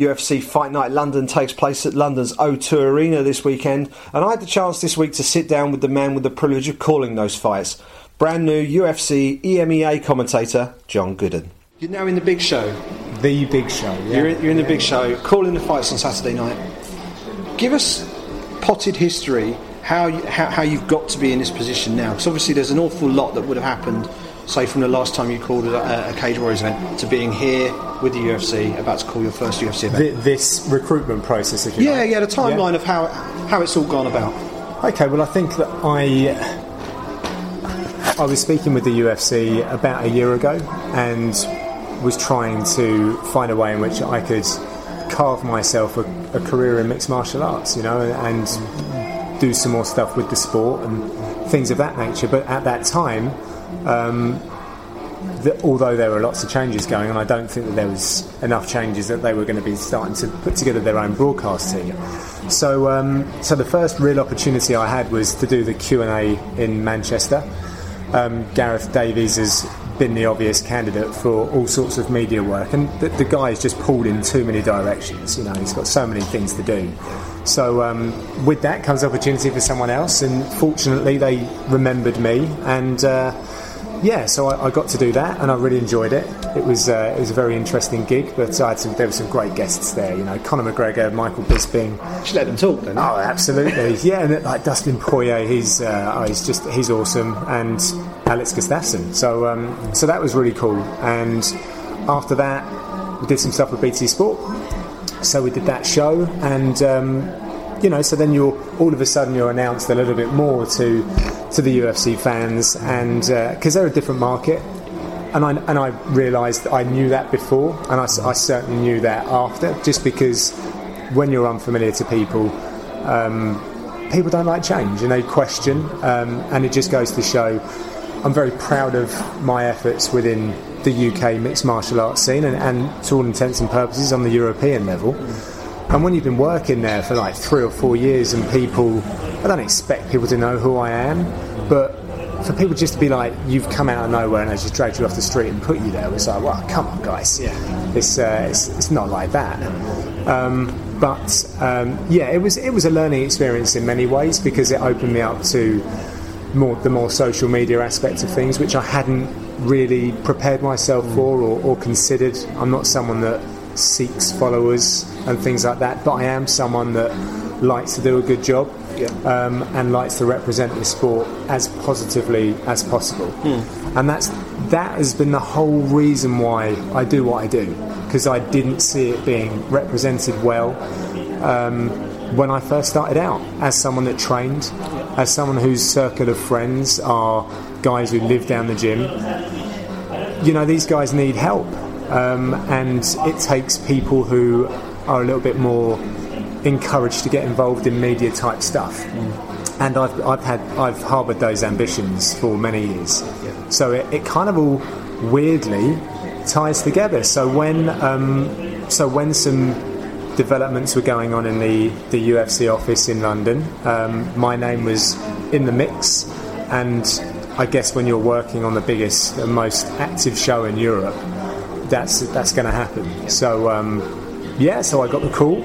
UFC Fight Night London takes place at London's O2 Arena this weekend, and I had the chance this week to sit down with the man with the privilege of calling those fights. Brand new UFC EMEA commentator, John Gooden. You're now in the big show. The big show, yeah. You're, in, you're in the big show, calling the fights on Saturday night. Give us potted history how, you, how, how you've got to be in this position now, because obviously there's an awful lot that would have happened say from the last time you called a, uh, a Cage Warriors event to being here with the UFC, about to call your first UFC event. this recruitment process, if you yeah, like. yeah, the timeline yeah. of how how it's all gone about. Okay, well, I think that I I was speaking with the UFC about a year ago and was trying to find a way in which I could carve myself a, a career in mixed martial arts, you know, and do some more stuff with the sport and things of that nature. But at that time, um, although there were lots of changes going on, I don't think that there was enough changes that they were going to be starting to put together their own broadcast team. So, um, so the first real opportunity I had was to do the Q and A in Manchester. Um, Gareth Davies has been the obvious candidate for all sorts of media work, and the, the guy's just pulled in too many directions. You know, he's got so many things to do. So um, with that comes opportunity for someone else, and fortunately they remembered me and. Uh, yeah, so I, I, got to do that, and I really enjoyed it. It was uh, it was a very interesting gig, but I had some, there were some great guests there. You know, Conor McGregor, Michael Bisping. You let them talk, then. Oh, absolutely. yeah, and like Dustin Poirier, he's uh, oh, he's just he's awesome, and Alex Gustafsson. So um, so that was really cool. And after that, we did some stuff with BT Sport. So we did that show, and um, you know, so then you're all of a sudden you're announced a little bit more to to the UFC fans, and because uh, they're a different market, and I and I realised I knew that before, and I, I, certainly knew that after, just because when you're unfamiliar to people. Um, people don't like change and they question, um, and it just goes to show I'm very proud of my efforts within the UK mixed martial arts scene and, and to all intents and purposes on the European level. And when you've been working there for like three or four years and people, I don't expect people to know who I am, but for people just to be like, you've come out of nowhere and I just dragged you off the street and put you there, it's like, well, come on, guys. Yeah. It's, uh, it's, it's not like that. Um, but um, yeah, it was it was a learning experience in many ways because it opened me up to more the more social media aspects of things, which I hadn't really prepared myself for or, or considered. I'm not someone that seeks followers and things like that. But I am someone that likes to do a good job yeah. um, and likes to represent the sport as positively as possible. Mm. And that's that has been the whole reason why I do what I do because I didn't see it being represented well. Um, when I first started out, as someone that trained, as someone whose circle of friends are guys who live down the gym, you know, these guys need help. Um, and it takes people who are a little bit more encouraged to get involved in media type stuff. Mm. And I've, I've had I've harboured those ambitions for many years. Yeah. So it, it, kind of all weirdly ties together. So when um, so when some developments were going on in the, the UFC office in London, um, my name was in the mix, and I guess when you're working on the biggest and most active show in Europe, that's that's going to happen. So um, yeah, so I got the call,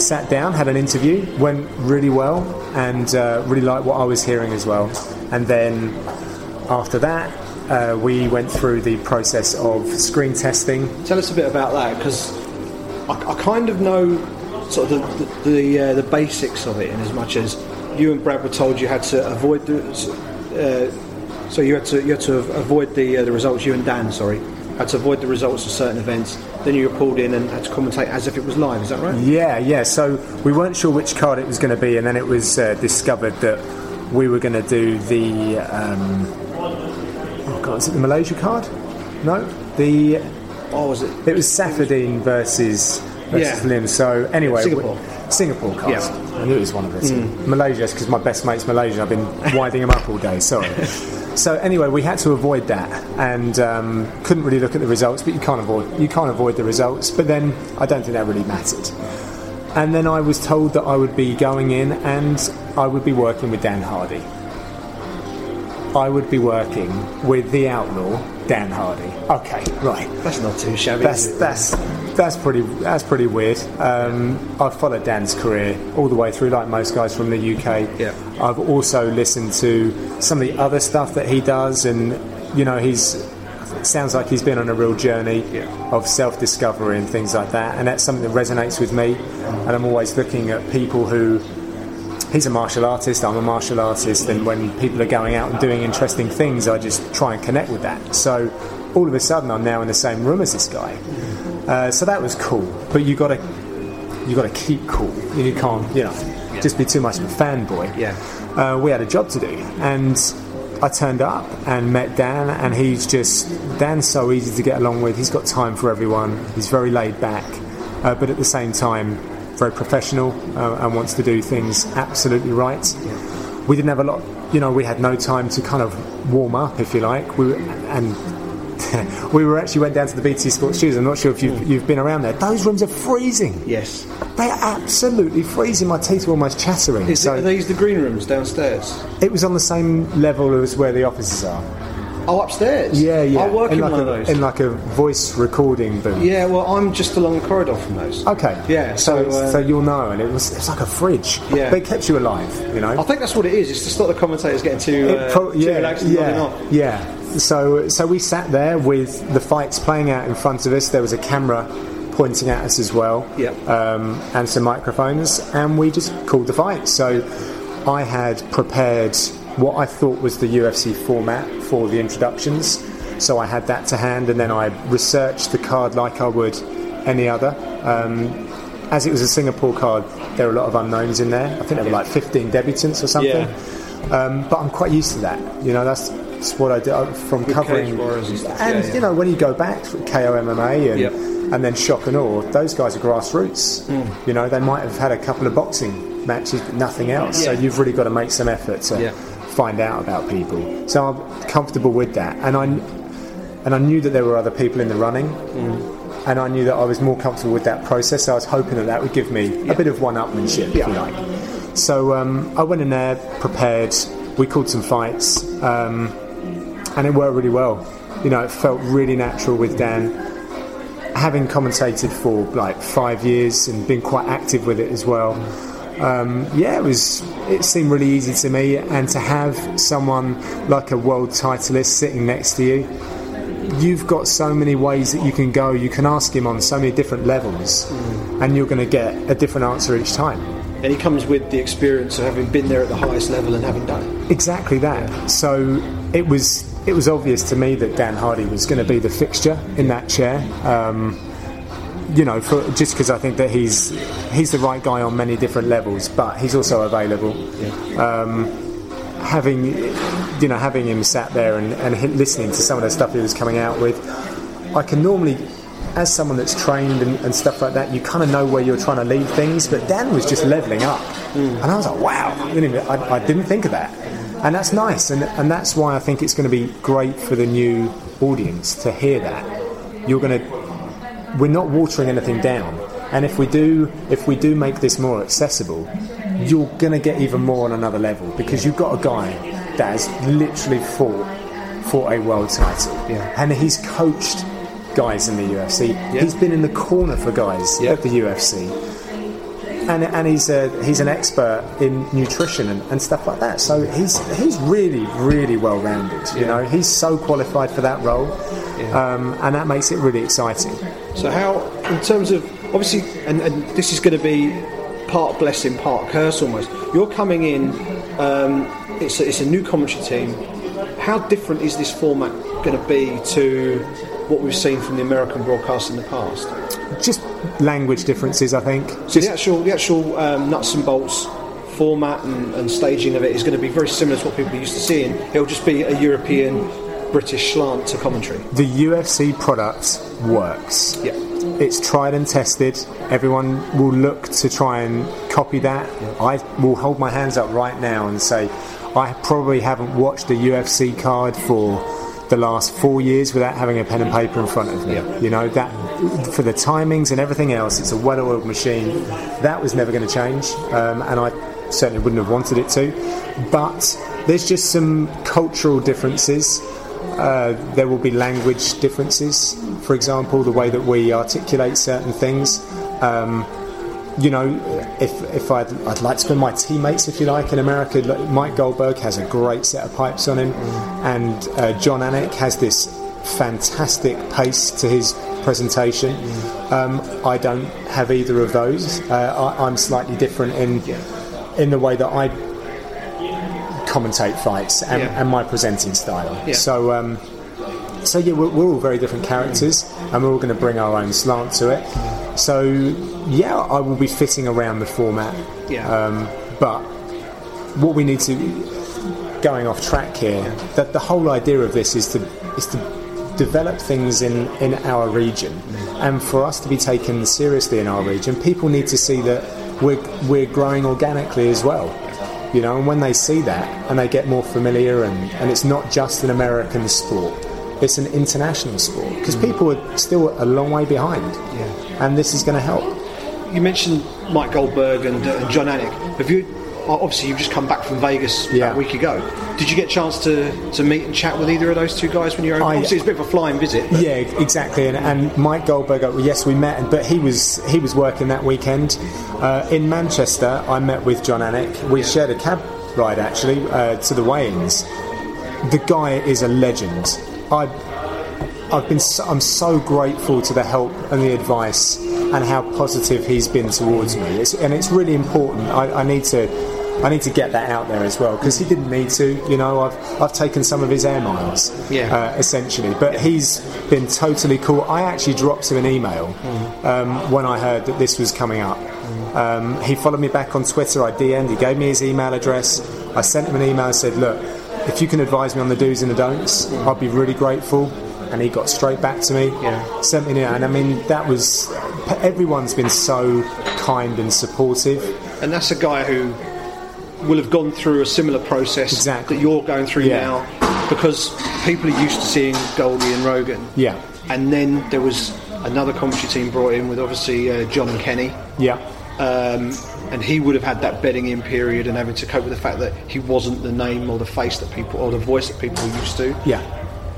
sat down, had an interview, went really well, and uh, really liked what I was hearing as well. And then after that, uh, we went through the process of screen testing. Tell us a bit about that because I, I, kind of know sort of the the, the, uh, the, basics of it, in as much as you and Brad were told you had to avoid the. Uh, so you had to you had to avoid the uh, the results. You and Dan, sorry had to avoid the results of certain events. Then you were pulled in and had to commentate as if it was live. Is that right? Yeah, yeah. So we weren't sure which card it was going to be, and then it was uh, discovered that we were going to do the. Um, oh God, is it the Malaysia card? No, the. Oh, was it? It was Saffiedine versus versus yeah. Lim. So anyway, Singapore. We, Singapore card. Yeah. I knew it was one of it. Mm. Malaysia, because my best mate's Malaysian. I've been winding him up all day. Sorry. So anyway, we had to avoid that, and um, couldn't really look at the results. But you can't avoid you can't avoid the results. But then I don't think that really mattered. And then I was told that I would be going in and I would be working with Dan Hardy. I would be working with the outlaw Dan Hardy. Okay, right. That's not too shabby. That's that's that's pretty that's pretty weird. Um, I've followed Dan's career all the way through, like most guys from the UK. Yeah. I've also listened to some of the other stuff that he does, and you know, he's it sounds like he's been on a real journey Yeah. of self-discovery and things like that, and that's something that resonates with me. And I'm always looking at people who. He's a martial artist. I'm a martial artist, and when people are going out and doing interesting things, I just try and connect with that. So, all of a sudden, I'm now in the same room as this guy. Uh, so that was cool. But you got to you got to keep cool. You can't, you know, just be too much of a fanboy. Yeah. Uh, we had a job to do, and I turned up and met Dan, and he's just Dan's so easy to get along with. He's got time for everyone. He's very laid back, uh, but at the same time, very professional uh, and wants to do things absolutely right. We didn't have a lot, you know, we had no time to kind of warm up, if you like. We were, and we were actually went down to the BT Sports Studios. I'm not sure if you've, you've been around there. Those rooms are freezing. Yes. They're absolutely freezing. My teeth are almost chattering. Is so it, are these the green rooms downstairs? it was on the same level as where the offices are. Oh, upstairs. Yeah, yeah. I work in, like one a, of those. In like a voice recording booth. yeah, well, I'm just along the corridor from those. Okay. Yeah, So, so, uh, so you'll know, and it was it's like a fridge. Yeah. But it kept you alive. You know. I think that's what it is. It's to stop the commentators getting too, uh, pro- too relaxed and yeah, off. yeah. So, so we sat there with the fights playing out in front of us. There was a camera pointing at us as well, Yep. um, and some microphones, and we just called the fight. So, I had prepared what I thought was the UFC format for the introductions. So I had that to hand, and then I researched the card like I would any other. Um, as it was a Singapore card, there were a lot of unknowns in there. I think there were like 15 debutants or something. Yeah. Um, but I'm quite used to that. You know, that's, that's what I do uh, from covering. And. And Yeah, yeah. you know, when you go back to KO MMA and Yep. and then Shock and Awe, those guys are grassroots. Hmm. You know, they might have had a couple of boxing matches, but nothing else. So you've really got to make some effort to Yeah. find out about people. So I'm comfortable with that, and I and I knew that there were other people in the running. And I knew that I was more comfortable with that process. So I was hoping that that would give me a bit of one-upmanship, if you like. So um, I went in there prepared. We called some fights, um, and it worked really well. You know, it felt really natural with Dan. Having commentated for like five years and been quite active with it as well, um, yeah, it was. It seemed really easy to me, and to have someone like a world titleist sitting next to you, you've got so many ways that you can go. You can ask him on so many different levels, and you're going to get a different answer each time. And he comes with the experience of having been there at the highest level and having done it. Exactly that. So it was it was obvious to me that Dan Hardy was going to be the fixture in that chair. Um, you know, for, just because I think that he's he's the right guy on many different levels, but he's also available. Um, having you know having him sat there and, and listening to some of the stuff he was coming out with, I can normally. As someone that's trained and, and stuff like that, you kind of know where you're trying to lead things. But Dan was just leveling up, and I was like, "Wow!" I didn't, even- I, I didn't think of that, and that's nice, and and that's why I think it's going to be great for the new audience to hear that. You're going to we're not watering anything down. And if we do, if we do make this more accessible, you're going to get even more on another level because you've got a guy that has literally fought for a world title, Yeah. and he's coached guys in the UFC. He's been in the corner for guys Yeah. at the UFC. And, and he's a, he's an expert in nutrition and, and stuff like that. So he's he's really really well rounded. You know, he's so qualified for that role, um, and that makes it really exciting. So how, in terms of obviously, and, and this is going to be part blessing, part curse almost. You're coming in. Um, it's a, it's a new commentary team. How different is this format going to be to what we've seen from the American broadcast in the past? Just language differences, I think. So the actual the actual um, nuts and bolts format and, and staging of it is going to be very similar to what people are used to seeing. It'll just be a European British slant to commentary. The UFC product works. Yeah. It's tried and tested. Everyone will look to try and copy that. I will hold my hands up right now and say I probably haven't watched a UFC card for the last four years without having a pen and paper in front of me. Yeah. You know that for the timings and everything else, it's a well-oiled machine. That was never going to change, um, and I certainly wouldn't have wanted it to. But there's just some cultural differences. uh, there will be language differences. For example, the way that we articulate certain things. Um, you know, if, if I'd, I'd like to spend my teammates, if you like, in America, Mike Goldberg has a great set of pipes on him, and uh, Jon Anik has this fantastic pace to his presentation. Um, I don't have either of those. Uh, I, I'm slightly different in in the way that I commentate fights and, Yeah. and my presenting style. Yeah. So. Um, so yeah, we're, we're all very different characters, and we're all going to bring our own slant to it. So yeah, I will be fitting around the format. Yeah. Um, but what we need to, going off track here, that the whole idea of this is to is to develop things in in our region, and for us to be taken seriously in our region, people need to see that we're we're growing organically as well. You know, and when they see that and they get more familiar, and, and it's not just an American sport, it's an international sport because people are still a long way behind, Yeah. and this is going to help. You mentioned Mike Goldberg and, uh, Jon Anik. Have you? Obviously, you've just come back from Vegas Yeah. a week ago. Did you get a chance to, to meet and chat with either of those two guys when you were? I- obviously, it's a bit of a flying visit. but- Yeah, exactly. And, and Mike Goldberg, uh, yes, we met, but he was he was working that weekend uh, in Manchester. I met with Jon Anik. We shared a cab ride actually uh, to the weigh-ins. The guy is a legend. I I've been so, I'm so grateful to the help and the advice and how positive he's been towards me. It's, and it's really important. I, I need to I need to get that out there as well because he didn't need to. You know, I've I've taken some of his air miles, Yeah. uh, essentially. But he's been totally cool. I actually dropped him an email um, when I heard that this was coming up. Um, he followed me back on Twitter. I DM'd. He gave me his email address. I sent him an email and said, "Look, if you can advise me on the do's and the don'ts, I'd be really grateful." And he got straight back to me. Yeah. Sent me an and I mean that was everyone's been so kind and supportive. And that's a guy who will have gone through a similar process Exactly. that you're going through Yeah. now because people are used to seeing Goldie and Rogan. Yeah. And then there was another commentary team brought in with obviously uh, John and Kenny. Yeah. Um, and he would have had that bedding in period and having to cope with the fact that he wasn't the name or the face that people or the voice that people were used to. Yeah.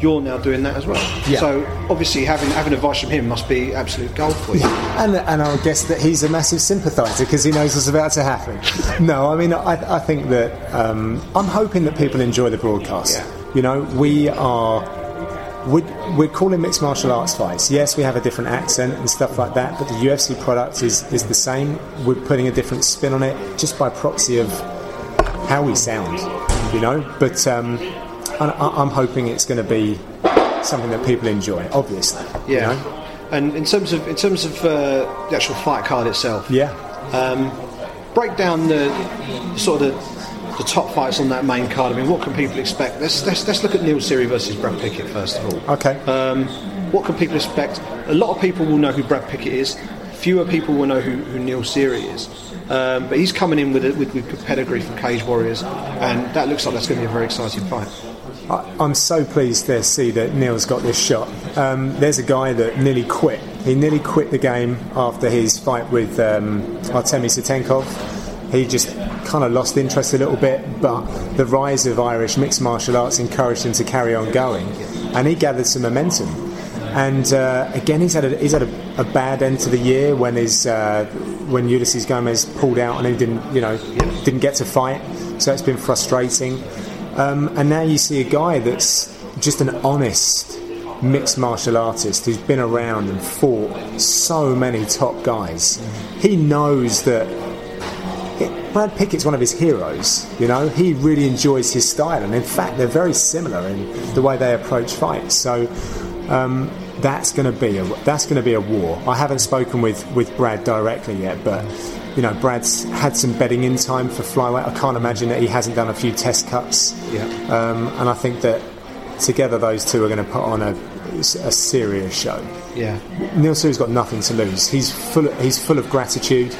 You're now doing that as well. Yeah. So obviously having having advice from him must be absolute gold for you. And, and I'll guess that he's a massive sympathiser because he knows what's about to happen. No, I mean, I, I think that um, I'm hoping that people enjoy the broadcast. Yeah. You know, we are. We're, we're calling mixed martial arts fights. Yes, we have a different accent and stuff like that, but the UFC product is, is the same. We're putting a different spin on it just by proxy of how we sound, you know. But um, I, I- I'm hoping it's going to be something that people enjoy, obviously. you Yeah. know? And in terms of in terms of uh, the actual fight card itself, Yeah. break down the sort of the, the top fights on that main card. I mean, what can people expect? Let's let's, let's look at Neil Seery versus Brad Pickett first of all. Okay. Um, what can people expect? A lot of people will know who Brad Pickett is. Fewer people will know who, who Neil Seery is. Um, but he's coming in with, a, with with pedigree from Cage Warriors, and that looks like that's going to be a very exciting fight. I- I'm so pleased to see that Neil's got this shot. Um, there's a guy that nearly quit. He nearly quit the game after his fight with um, Artemi. He just kind of lost interest a little bit, but the rise of Irish mixed martial arts encouraged him to carry on going, and he gathered some momentum. And uh, again, he's had a, he's had a, a bad end to the year when his uh, when Ulysses Gomez pulled out and he didn't you know didn't get to fight, so it's been frustrating. Um, and now you see a guy that's just an honest mixed martial artist who's been around and fought so many top guys. He knows that it- Brad Pickett's one of his heroes. You know, he really enjoys his style, and in fact, they're very similar in the way they approach fights. So. Um, that's going to be a that's going to be a war. I haven't spoken with, with Brad directly yet, but you know Brad's had some bedding in time for flyweight. I can't imagine that he hasn't done a few test cuts. Yeah. Um, and I think that together those two are going to put on a, a serious show. Yeah. Neil Seery's got nothing to lose. He's full. Of, he's full of gratitude,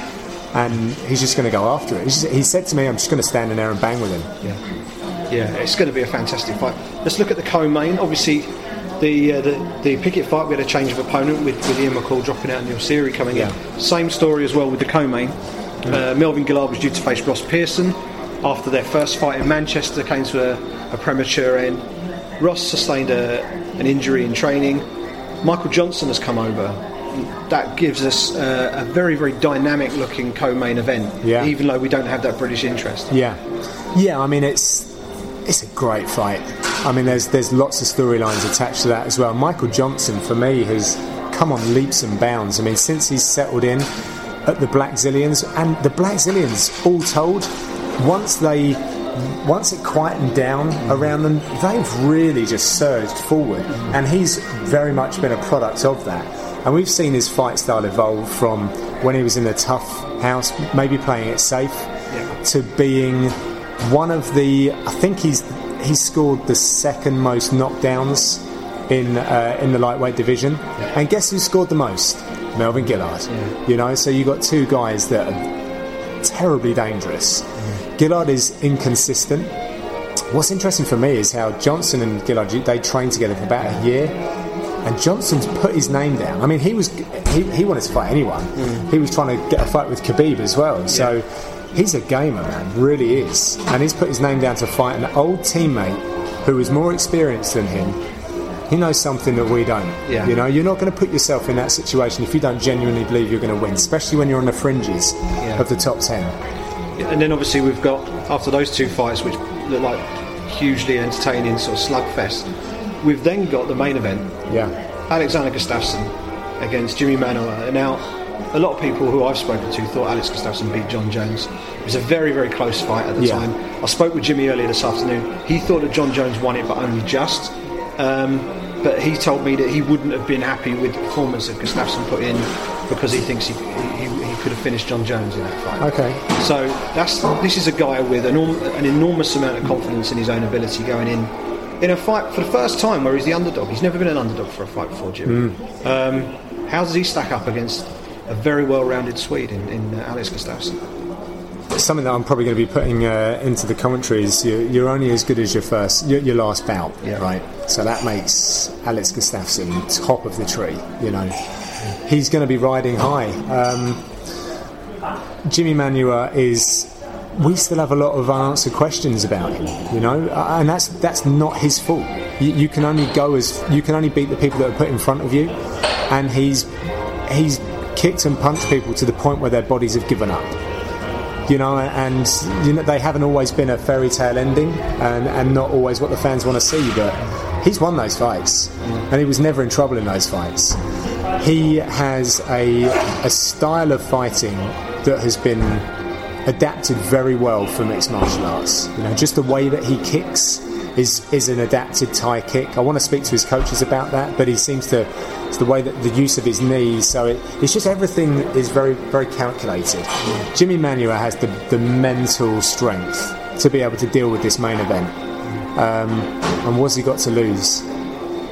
and he's just going to go after it. Just- he said to me, "I'm just going to stand in there and bang with him." Yeah, yeah, it's going to be a fantastic fight. Let's look at the co-main. Obviously, the uh, the, the Pickett fight, we had a change of opponent with, with Ian McCall dropping out and Neil Seery coming Yeah. in. Same story as well with the co-main. Uh, Melvin Guillard was due to face Ross Pearson after their first fight in Manchester, came to a, a premature end. Ross sustained a, an injury in training. Michael Johnson has come over. That gives us uh, a very, very dynamic looking co main event, Yeah. even though we don't have that British interest. Yeah, yeah. I mean, it's it's a great fight. I mean, there's there's lots of storylines attached to that as well. Michael Johnson, for me, has come on leaps and bounds. I mean, since he's settled in at the Blackzilians, and the Blackzilians, all told, once they once it quietened down around them, they've really just surged forward, and he's very much been a product of that. And we've seen his fight style evolve from when he was in the tough house, maybe playing it safe, to being one of the. I think he's he's scored the second most knockdowns in uh, in the lightweight division, and guess who scored the most? Melvin Guillard. You know, so you got two guys that are terribly dangerous. Guillard is inconsistent. What's interesting for me is how Johnson and Guillard they trained together for about a year, and Johnson's put his name down. I mean, he was he, he wanted to fight anyone. He was trying to get a fight with Khabib as well. So he's a gamer, man, really is, and he's put his name down to fight an old teammate who is more experienced than him. He knows something that we don't. Yeah. You know, you're not going to put yourself in that situation if you don't genuinely believe you're going to win, especially when you're on the fringes Yeah. of the top ten. And then obviously we've got after those two fights, which look like hugely entertaining sort of slugfest. We've then got the main event, Yeah. Alexander Gustafsson against Jimmy Manuwa. And Now, a lot of people who I've spoken to thought Alex Gustafsson beat Jon Jones. It was a very, very close fight at the Yeah. time. I spoke with Jimmy earlier this afternoon. He thought that Jon Jones won it, but only just. Um, but he told me that he wouldn't have been happy with the performance that Gustafsson put in because he thinks he, he, he could have finished Jon Jones in that fight. Okay. So that's this is a guy with an, an enormous amount of confidence in his own ability going in in a fight for the first time where he's the underdog. He's never been an underdog for a fight before, Jim. Um, how does he stack up against a very well-rounded Swede in, in uh, Alex Gustafsson? Something that I'm probably going to be putting uh, into the commentary is you're, you're only as good as your first, your, your last bout, Yeah. right? So that makes Alex Gustafsson top of the tree. You know, he's going to be riding high. Um, Jimmy Manuwa is. We still have a lot of unanswered questions about him, you know, uh, and that's that's not his fault. You, you can only go as you can only beat the people that are put in front of you, and he's he's kicked and punched people to the point where their bodies have given up you know, and you know they haven't always been a fairy tale ending, and, and not always what the fans want to see. But he's won those fights, and he was never in trouble in those fights. He has a a style of fighting that has been adapted very well for mixed martial arts. You know, just the way that he kicks is is an adapted Thai kick. I want to speak to his coaches about that, but he seems to it's the way that the use of his knees. So it, it's just everything is very very calculated. Jimmy Manuwa has the the mental strength to be able to deal with this main event. Um, and what's he got to lose?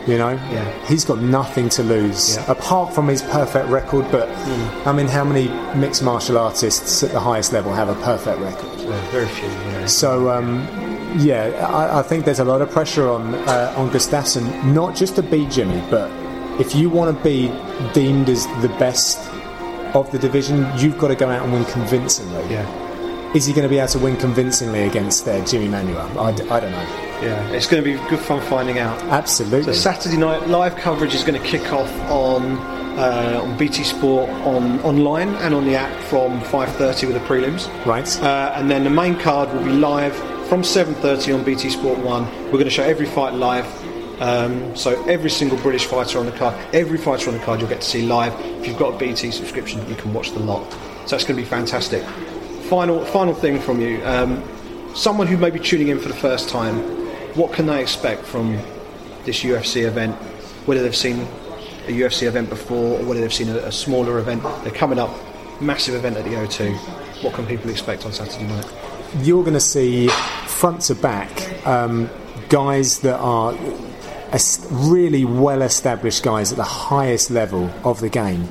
You know, Yeah. he's got nothing to lose Yeah. apart from his perfect record. But I mean, how many mixed martial artists at the highest level have a perfect record? Well, very few. Know. So um, yeah, I, I think there's a lot of pressure on uh, on Gustafsson, not just to beat Jimmy, but if you want to be deemed as the best of the division, you've got to go out and win convincingly. Yeah, Is he going to be able to win convincingly against uh, Jimmy Manuwa? I, d- I don't know. yeah. It's going to be good fun finding out. Absolutely. So Saturday night live coverage is going to kick off on uh, on BT Sport on online and on the app from 5:30 with the prelims. right. Uh, and then the main card will be live from 7.30 on BT Sport 1. We're going to show every fight live. Um, so every single British fighter on the card, every fighter on the card you'll get to see live. If you've got a BT subscription, you can watch the lot. So it's going to be fantastic. Final, final thing from you. Um, someone who may be tuning in for the first time, what can they expect from this UFC event? Whether they've seen a UFC event before or whether they've seen a, a smaller event. They're coming up, massive event at the O2. What can people expect on Saturday night? you're going to see front to back um, guys that are really well established guys at the highest level of the game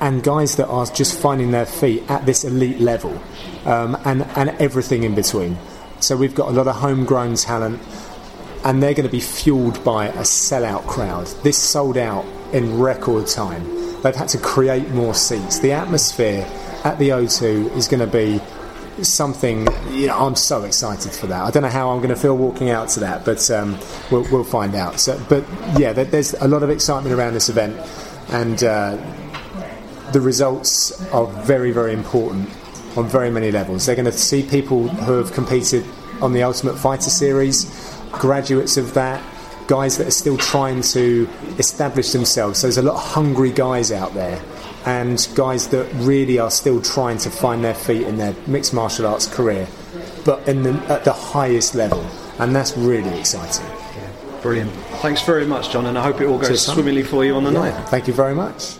and guys that are just finding their feet at this elite level um, and, and everything in between. So we've got a lot of homegrown talent and they're going to be fueled by a sellout crowd. This sold out in record time. They've had to create more seats. The atmosphere at the O2 is going to be something. You know, I'm so excited for that. I don't know how I'm going to feel walking out to that, but um, we'll, we'll, find out. So, but yeah, there's a lot of excitement around this event, and uh, the results are very, very important on very many levels. They're going to see people who have competed on the Ultimate Fighter series, graduates of that, guys that are still trying to establish themselves. So there's a lot of hungry guys out there and guys that really are still trying to find their feet in their mixed martial arts career, but in the, at the highest level, and that's really exciting. Brilliant. Thanks very much, John, and I hope it all goes swimmingly for you on the yeah, night. Thank you very much.